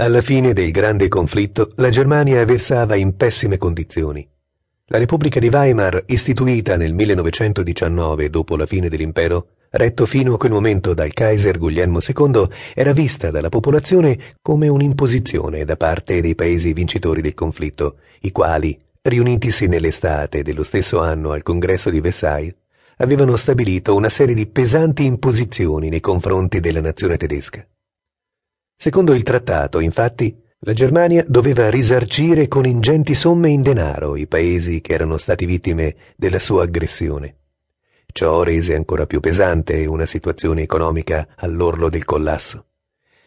Alla fine del grande conflitto, la Germania versava in pessime condizioni. La Repubblica di Weimar, istituita nel 1919 dopo la fine dell'impero, retto fino a quel momento dal Kaiser Guglielmo II, era vista dalla popolazione come un'imposizione da parte dei paesi vincitori del conflitto, i quali, riunitisi nell'estate dello stesso anno al congresso di Versailles, avevano stabilito una serie di pesanti imposizioni nei confronti della nazione tedesca. Secondo il trattato, infatti, la Germania doveva risarcire con ingenti somme in denaro i paesi che erano stati vittime della sua aggressione. Ciò rese ancora più pesante una situazione economica all'orlo del collasso.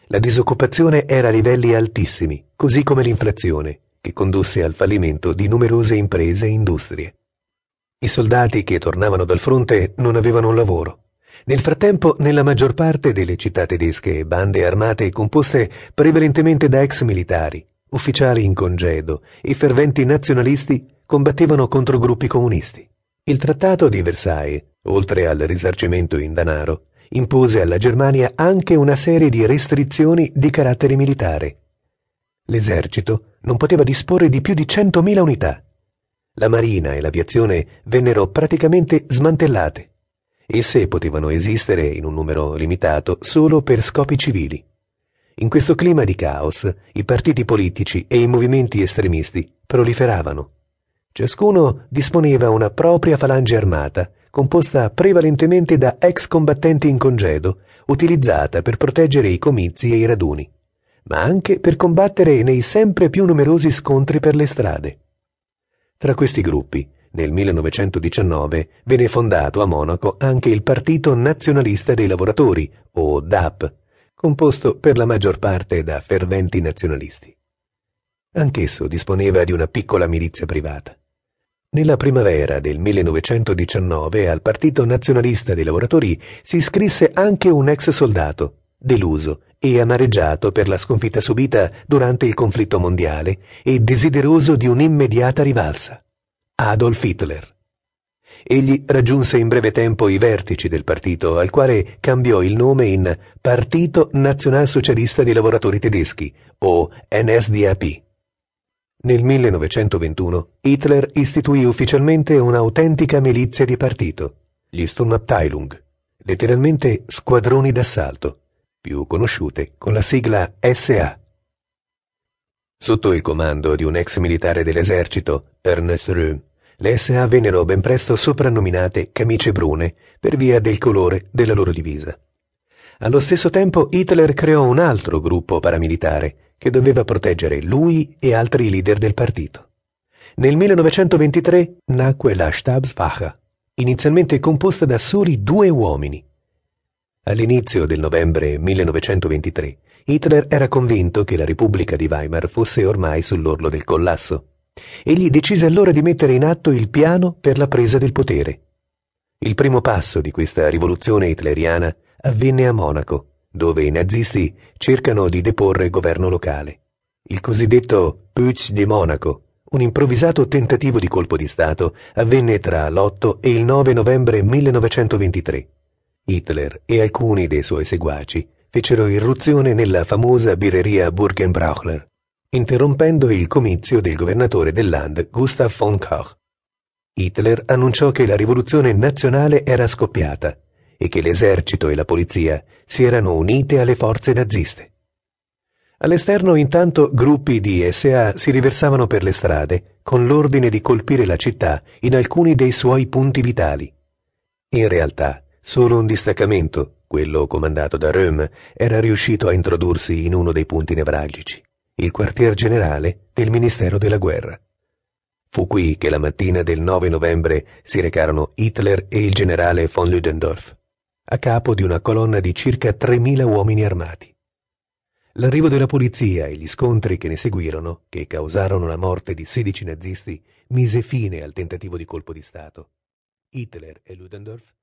La disoccupazione era a livelli altissimi, così come l'inflazione, che condusse al fallimento di numerose imprese e industrie. I soldati che tornavano dal fronte non avevano un lavoro nel frattempo, nella maggior parte delle città tedesche, bande armate composte prevalentemente da ex militari, ufficiali in congedo e ferventi nazionalisti combattevano contro gruppi comunisti. Il trattato di Versailles, oltre al risarcimento in denaro, impose alla Germania anche una serie di restrizioni di carattere militare. L'esercito non poteva disporre di più di 100.000 unità. La marina e l'aviazione vennero praticamente smantellate. Esse potevano esistere in un numero limitato solo per scopi civili. In questo clima di caos, i partiti politici e i movimenti estremisti proliferavano. Ciascuno disponeva una propria falange armata, composta prevalentemente da ex combattenti in congedo, utilizzata per proteggere i comizi e i raduni, ma anche per combattere nei sempre più numerosi scontri per le strade. Tra questi gruppi nel 1919 venne fondato a Monaco anche il Partito Nazionalista dei Lavoratori, o DAP, composto per la maggior parte da ferventi nazionalisti. Anch'esso disponeva di una piccola milizia privata. Nella primavera del 1919 al Partito Nazionalista dei Lavoratori si iscrisse anche un ex soldato, deluso e amareggiato per la sconfitta subita durante il conflitto mondiale e desideroso di un'immediata rivalsa. Adolf Hitler. Egli raggiunse in breve tempo i vertici del partito, al quale cambiò il nome in Partito Nazionalsocialista dei Lavoratori Tedeschi, o NSDAP. Nel 1921 Hitler istituì ufficialmente un'autentica milizia di partito, gli Sturmabteilung, letteralmente squadroni d'assalto, più conosciute con la sigla SA. Sotto il comando di un ex militare dell'esercito, Ernest Röhm, le SA vennero ben presto soprannominate camicie brune per via del colore della loro divisa. Allo stesso tempo Hitler creò un altro gruppo paramilitare che doveva proteggere lui e altri leader del partito. Nel 1923 nacque la Stabswache, inizialmente composta da soli due uomini. All'inizio del novembre 1923 Hitler era convinto che la Repubblica di Weimar fosse ormai sull'orlo del collasso. Egli decise allora di mettere in atto il piano per la presa del potere. Il primo passo di questa rivoluzione hitleriana avvenne a Monaco, dove i nazisti cercano di deporre governo locale. Il cosiddetto Putsch di Monaco, un improvvisato tentativo di colpo di Stato, avvenne tra l'8 e il 9 novembre 1923. Hitler e alcuni dei suoi seguaci fecero irruzione nella famosa birreria Burgenbrauchler, interrompendo il comizio del governatore del Land Gustav von Koch. Hitler annunciò che la rivoluzione nazionale era scoppiata e che l'esercito e la polizia si erano unite alle forze naziste. All'esterno intanto gruppi di SA si riversavano per le strade con l'ordine di colpire la città in alcuni dei suoi punti vitali. In realtà, solo un distaccamento, quello comandato da Röhm, era riuscito a introdursi in uno dei punti nevralgici, il quartier generale del Ministero della Guerra. Fu qui che la mattina del 9 novembre si recarono Hitler e il generale von Ludendorff, a capo di una colonna di circa 3.000 uomini armati. L'arrivo della polizia e gli scontri che ne seguirono, che causarono la morte di 16 nazisti, mise fine al tentativo di colpo di Stato. Hitler e Ludendorff